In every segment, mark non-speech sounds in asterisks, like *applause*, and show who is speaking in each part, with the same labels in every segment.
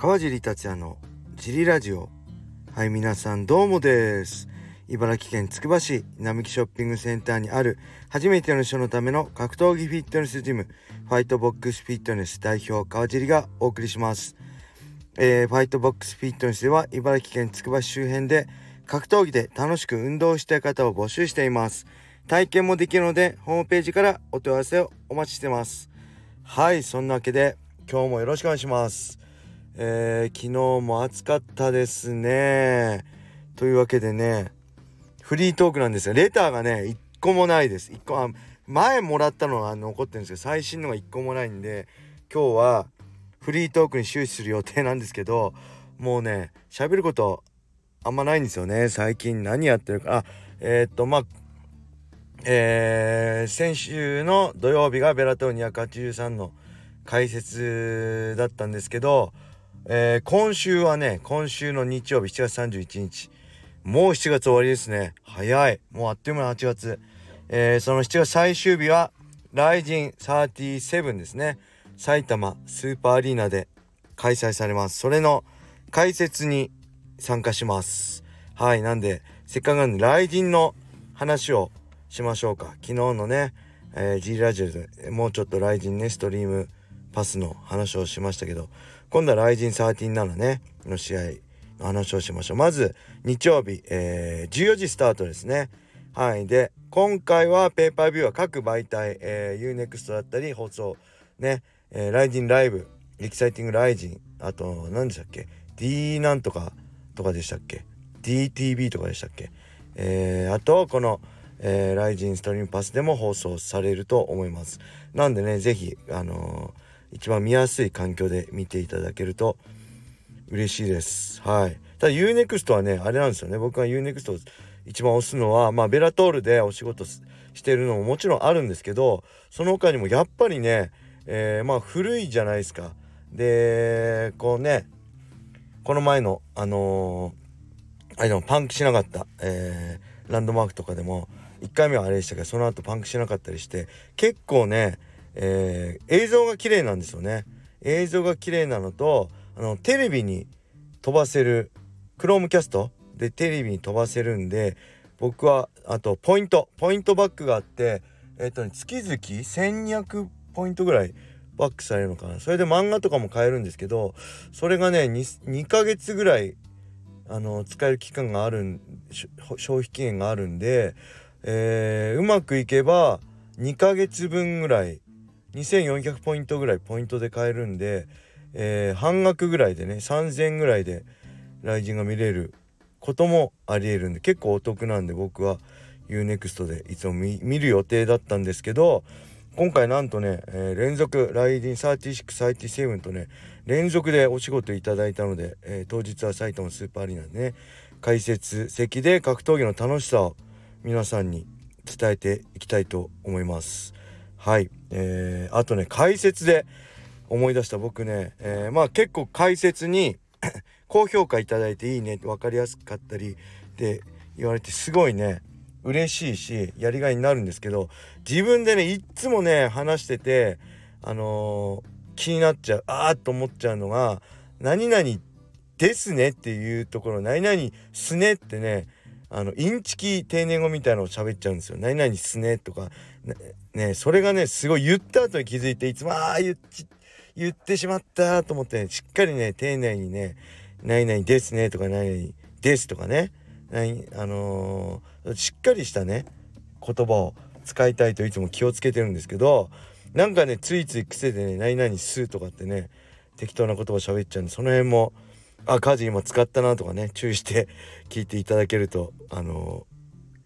Speaker 1: 川尻達也のジリラジオはい皆さんどうもです。茨城県つくば市並木ショッピングセンターにある初めての人のための格闘技フィットネスジムファイトボックスフィットネス代表川尻がお送りします。えー、ファイトボックスフィットネスでは茨城県つくば市周辺で格闘技で楽しく運動したい方を募集しています体験もできるのでホームページからお問い合わせをお待ちしてますはいそんなわけで今日もよろしくお願いしますえー、昨日も暑かったですね。というわけでねフリートークなんですがレターがね1個もないです。1個あ前もらったのは残ってるんですけど最新のが1個もないんで今日はフリートークに終始する予定なんですけどもうね喋ることあんまないんですよね。最近何やってるか。あえー、っとまあえー、先週の土曜日がベラトー283の解説だったんですけど、えー、今週はね今週の日曜日7月31日。もう7月終わりですね。早い。もうあっという間に8月、えー、その7月最終日はライジン37ですね。埼玉スーパーアリーナで開催されます。それの解説に参加します。はいなんでせっかくなんでライジンの話をしましょうか。昨日のね、えー、G ラジオでもうちょっとライジンねストリームパスの話をしましたけど今度はライジン137ねの試合の話をしましょうまず日曜日、えー、14時スタートですねはいで今回はペーパービューは各媒体、えー、UNEXT だったり放送ねえー、ライジンライブ、エキサイティングライジン、あと、何でしたっけ ?D なんとかとかでしたっけ ?DTV とかでしたっけ？えー、あと、この、えー、ライジンストリームパスでも放送されると思います。なんでね、是非あのー、一番見やすい環境で見ていただけると嬉しいです。はい。ただ UNEXT はね、あれなんですよね。僕が UNEXT を一番押すのは、まあ、ベラトールでお仕事してるのももちろんあるんですけど、その他にもやっぱりね、えー、まあ古いじゃないですか。でこうねこの前のあのー、あれでもパンクしなかった、えー、ランドマークとかでも1回目はあれでしたけどその後パンクしなかったりして結構ね、えー、映像が綺麗なんですよね。映像が綺麗なのとあのテレビに飛ばせるクロームキャストでテレビに飛ばせるんで僕はあとポイントポイントバックがあってえっ、とね月々1200ポイントぐらいバックされるのかなそれで漫画とかも買えるんですけどそれがね 2, 2ヶ月ぐらいあの使える期間がある消費期限があるんで、えー、うまくいけば2ヶ月分ぐらい2400ポイントぐらいポイントで買えるんで、えー、半額ぐらいでね3000円ぐらいでライジンが見れることもありえるんで結構お得なんで僕は UNEXT でいつも見る予定だったんですけど今回なんとね、えー、連続ライディン36、37とね連続でお仕事いただいたので、えー、当日は埼玉スーパーアリーナでね解説席で格闘技の楽しさを皆さんに伝えていきたいと思います。はい。えー、あとね解説で思い出した僕ね、えー、まあ結構解説に *coughs* 高評価いただいていいねって分かりやすかったりって言われてすごいね嬉しいしやりがいになるんですけど自分でねいっつもね話しててあのー、気になっちゃうああと思っちゃうのが「何々ですね」っていうところ「何々すね」ってねあのインチキ定年語みたいなのを喋っちゃうんですよ。何々すねとかねそれがねすごい言った後に気づいていつもああ言言ってしまったと思って、ね、しっかりね丁寧にね「何々ですね」とか「何々です」とかねあのー、しっかりしたね言葉を使いたいといつも気をつけてるんですけどなんかねついつい癖でね「何々す」とかってね適当な言葉喋っちゃうんでその辺もあ家事今使ったなとかね注意して *laughs* 聞いていただけるとあの、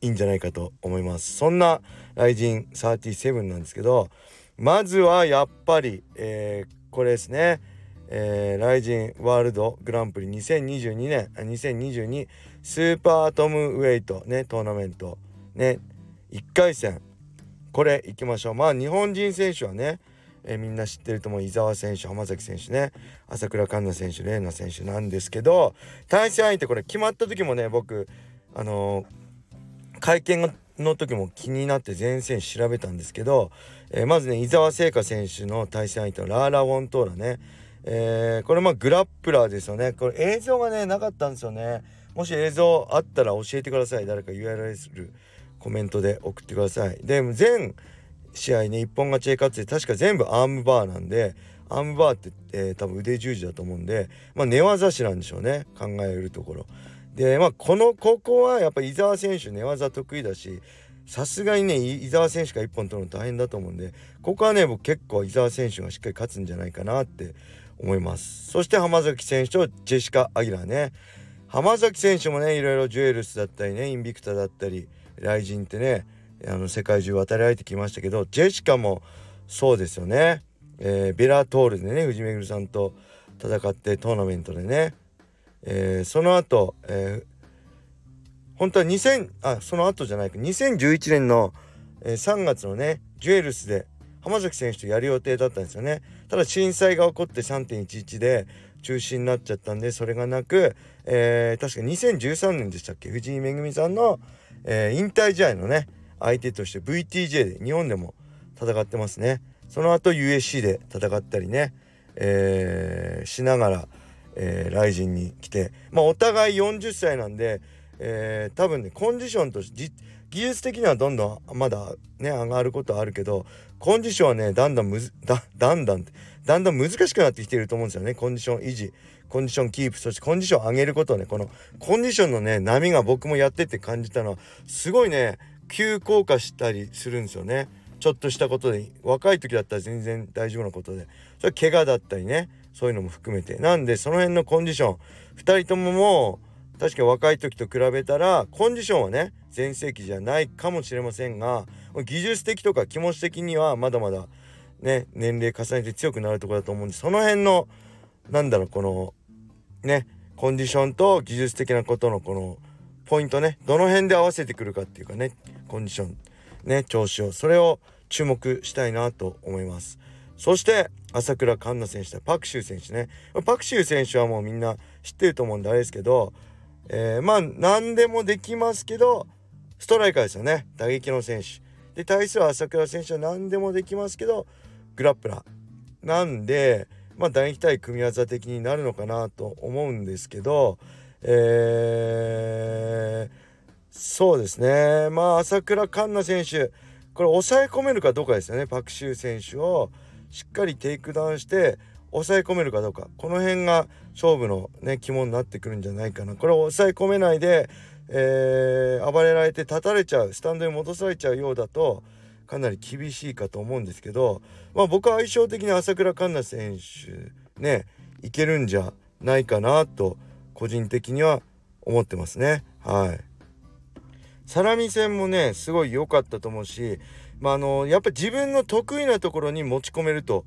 Speaker 1: いいんじゃないかと思います。そんなライジン37なんですけどまずはやっぱり、えー、これですね。えー、ライジンワールドグランプリ2022年2022スーパートムウェイトねトーナメントね1回戦。これいきましょう。まあ日本人選手はね、えー、みんな知ってると思う伊沢選手浜崎選手ね。朝倉環奈選手玲奈選手なんですけど対戦相手これ決まった時もね僕あのー、会見の時も気になって全選手調べたんですけど、えー、まずね伊沢聖華選手の対戦相手のラーラ・ウォントーラね。えー、これまあグラップラーですよね。これ映像がねなかったんですよね。もし映像あったら教えてください。誰か URL コメントで送ってください。で全試合ね一本勝ちで勝って確か全部アームバーなんでアームバーって、えー、多分腕十字だと思うんでまあ寝技師なんでしょうね考えるところ。でまあこのここはやっぱ伊沢選手寝技得意だしさすがにね伊沢選手が1本取るの大変だと思うんでここはね僕結構伊沢選手がしっかり勝つんじゃないかなって思います。そして浜崎選手とジェシカ・アギラね。浜崎選手もねいろいろジュエルスだったりねインビクタだったりライジンってねあの世界中渡り歩いてきましたけどジェシカもそうですよね、えー、ベラトールでね藤めぐるさんと戦ってトーナメントでね、えー、その後、えー、本当は2000あその後じゃないか。2011年の、えー、3月のねジュエルスで浜崎選手とやる予定だったんですよね。ただ震災が起こって3.11で中止になっちゃったんでそれがなく、えー、確か2013年でしたっけ？藤井恵さんの、えー、引退試合のね相手として VTJ で日本でも戦ってますね。その後 USC で戦ったりね、えー、しながら、えー、ライジンに来て。まあお互い40歳なんで、えー、多分ねコンディションとして技術的にはどんどんまだね上がることはあるけどコンディションはねだんだんむずだだんだんだんだん難しくなってきていると思うんですよね。コンディション維持コンディションキープそしてコンディション上げることねこのコンディションのね波が僕もやってて感じたのはすごいね急降下したりするんですよね。ちょっとしたことで若い時だったら全然大丈夫なことで。それ怪我だったりね。そういうのも含めて。なんでその辺のコンディション。2人とももう確か若い時と比べたらコンディションはね全盛期じゃないかもしれませんが技術的とか気持ち的にはまだまだね年齢重ねて強くなるとこだと思うんでその辺のなんだろうこのねコンディションと技術的なことのこのポイントね。どの辺で合わせてくるかっていうかね。コンディション。ね調子を。それを注目したいなと思います。そして朝倉環奈選手とパクシュー選手ね。パクシュー選手はもうみんな知ってると思うんであれですけど、えー、まあ何でもできますけどストライカーですよね。打撃の選手。で対する朝倉選手は何でもできますけどグラップラー。なんでまあ打撃対組み技的になるのかなと思うんですけどえー、そうですね。まあ朝倉環奈選手これ抑え込めるかどうかですよね。パク・シウ選手をしっかりテイクダウンして抑え込めるかどうか。この辺が勝負のね肝になってくるんじゃないかな。これを抑え込めないで、えー、暴れられて立たれちゃうスタンドに戻されちゃうようだとかなり厳しいかと思うんですけど、まあ、僕は相性的に浅倉カンナ選手ねいけるんじゃないかなと個人的には思ってますね。はい。サラミ戦もねすごい良かったと思うしまああのやっぱ自分の得意なところに持ち込めると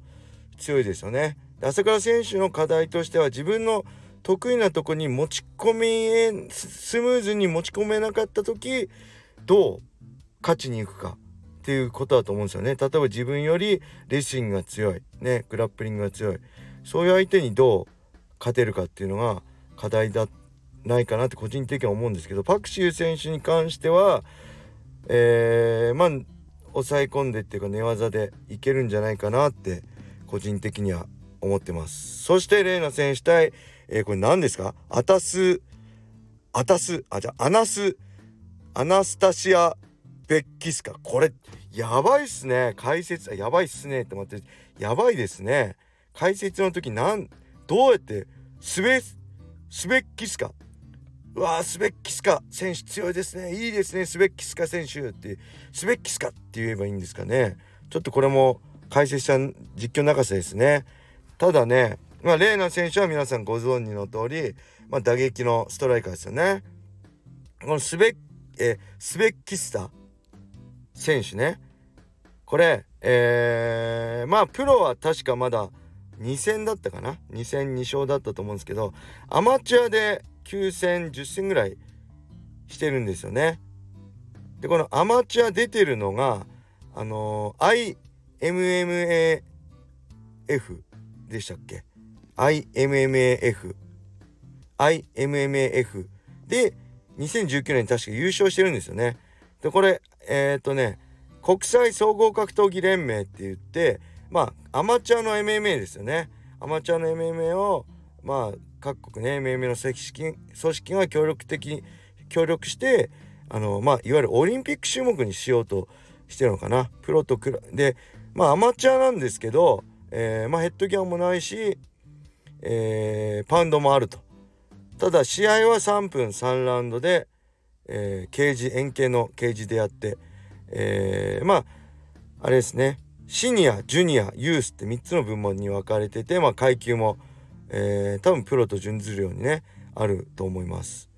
Speaker 1: 強いですよね。朝倉選手の課題としては自分の得意なとこに持ち込みスムーズに持ち込めなかった時どう勝ちに行くかっていうことだと思うんですよね。例えば自分よりレスリングが強い。ねグラップリングが強い。そういう相手にどう勝てるかっていうのが課題だないかなって個人的には思うんですけどパクシュー選手に関してはえー、まあ抑え込んでっていうか寝技でいけるんじゃないかなって個人的には思ってます。そしてレイナ選手対、えー、これ何ですか？アタスアタスあじゃあアナスアナスタシア・ベッキスカこれやばいっすね。解説やばいっすね。って待ってやばいですね。解説の時なんどうやってスベスベッキスカ。うわースベッキスカ。選手強いですね。いいですねスベッキスカ選手って。スベッキスカって言えばいいんですかね。ちょっとこれも解説者実況泣かせですね。ただねまあレーナ選手は皆さんご存知の通りまあ打撃のストライカーですよね。このスベッえスベッキスタ選手ね。これえー、まあプロは確かまだ2戦だったかな？2戦2勝だったと思うんですけどアマチュアで9戦10戦ぐらいしてるんですよね。でこのアマチュア出てるのがあのー、IMMAF でしたっけ ?IMMAF IMMAF で2019年に確か優勝してるんですよね。でこれえっ、とね国際総合格闘技連盟って言ってまあアマチュアの MMA ですよね。アマチュアの MMA をまあ各国ね MMA の組織が協力的協力してあのまあいわゆるオリンピック種目にしようとしてるのかなプロとクラでまあアマチュアなんですけど、えー、まあヘッドギャンもないし、えー、パウンドもあるとただ試合は3分3ラウンドで、えー、ケージ円形のケージでやって、えー、まああれですね。シニアジュニアユースって3つの部門に分かれてて、まあ、階級も、えー、多分プロと準ずるようにねあると思います。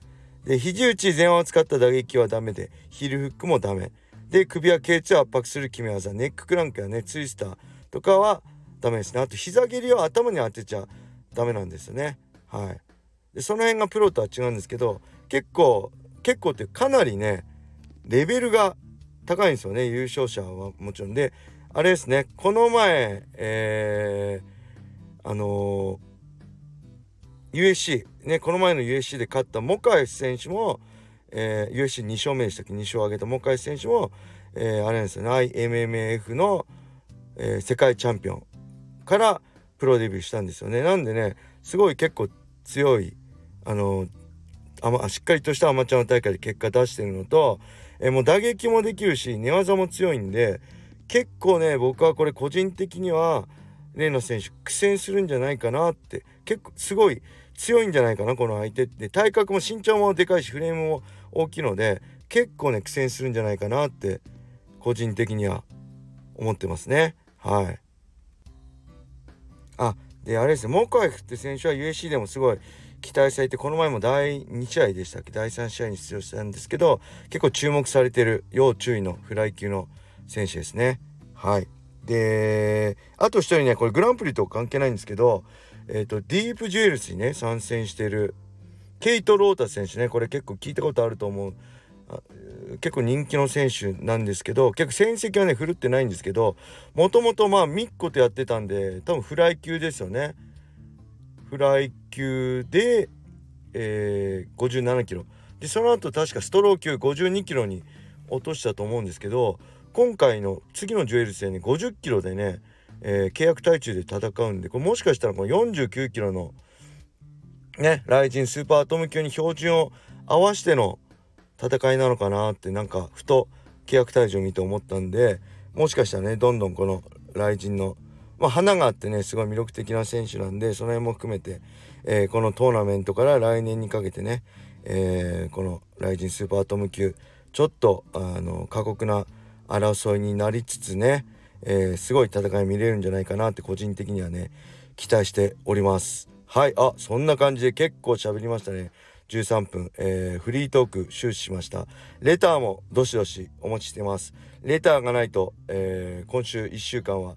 Speaker 1: で肘打ち前腕を使った打撃はダメでヒールフックもダメ。で首は頸椎を圧迫する決め技ネッククランクやねツイスターとかはダメですね。あと膝蹴りを頭に当てちゃダメなんですよね。はい。でその辺がプロとは違うんですけど結構結構ってかなりねレベルが高いんですよね優勝者はもちろん。であれですねこの前えー、あのー、USC ねこの前の USC で勝ったモカエス選手も、えー、USC2 勝目でしたっけ？2勝を挙げたモカエス選手も、えー、あれなんですよね IMMF の、えー、世界チャンピオンからプロデビューしたんですよね。なんでねすごい結構強いあのあま、しっかりとしたアマチュアの大会で結果出してるのと、え、もう打撃もできるし寝技も強いんで結構ね僕はこれ個人的にはレイナ選手苦戦するんじゃないかなって結構すごい強いんじゃないかなこの相手って。体格も身長もでかいしフレームも大きいので結構ね苦戦するんじゃないかなって個人的には思ってますね。はい。あであれですねモカイフって選手は USC でもすごい期待されてこの前も第2試合でしたっけ？第3試合に出場したんですけど結構注目されてる要注意のフライ級の選手ですね。はい。で、あと一人ね、これグランプリと関係ないんですけど、えっ、ー、と、ディープジュエルスにね、参戦してる、ケイト・ロータ選手ね、これ結構聞いたことあると思う。結構人気の選手なんですけど結構戦績はね振るってないんですけどもともとまあミッコとやってたんで多分フライ級ですよねフライ級で、えー、57キロ。でその後確かストロー級52キロに落としたと思うんですけど今回の次のジュエル戦に50キロでね、えー、契約対中で戦うんでこれもしかしたらこの49キロのねライジンスーパーアトム級に標準を合わせての戦いなのかなってなんかふと契約退場見て思ったんでもしかしたらねどんどんこのライジンのまあ花があってねすごい魅力的な選手なんでその辺も含めて、えー、このトーナメントから来年にかけてね、えー、このライジンスーパーアトム級ちょっとあの過酷な争いになりつつね、えー、すごい戦い見れるんじゃないかなって個人的にはね期待しております。はいあそんな感じで結構喋りましたね。13分、えー、フリートーク終始しました。レターもどしどしお待ちしてます。レターがないと、えー、今週1週間は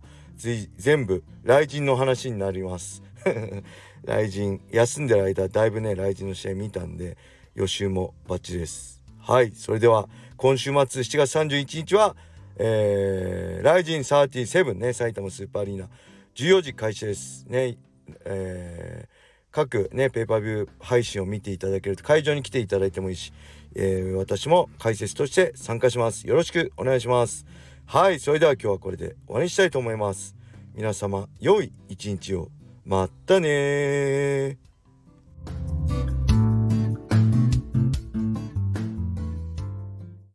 Speaker 1: 全部雷神の話になります *laughs* 雷神休んでる間だいぶね雷神の試合見たんで予習もバッチリですはいそれでは今週末7月31日は、えー、ライジン37ね、埼玉スーパーアリーナ、14時開始です。ね、えー、各ね、ペーパービュー配信を見ていただけると、会場に来ていただいてもいいし、えー、私も解説として参加します。よろしくお願いします。はい、それでは今日はこれで終わりにしたいと思います。皆様、良い一日を。またね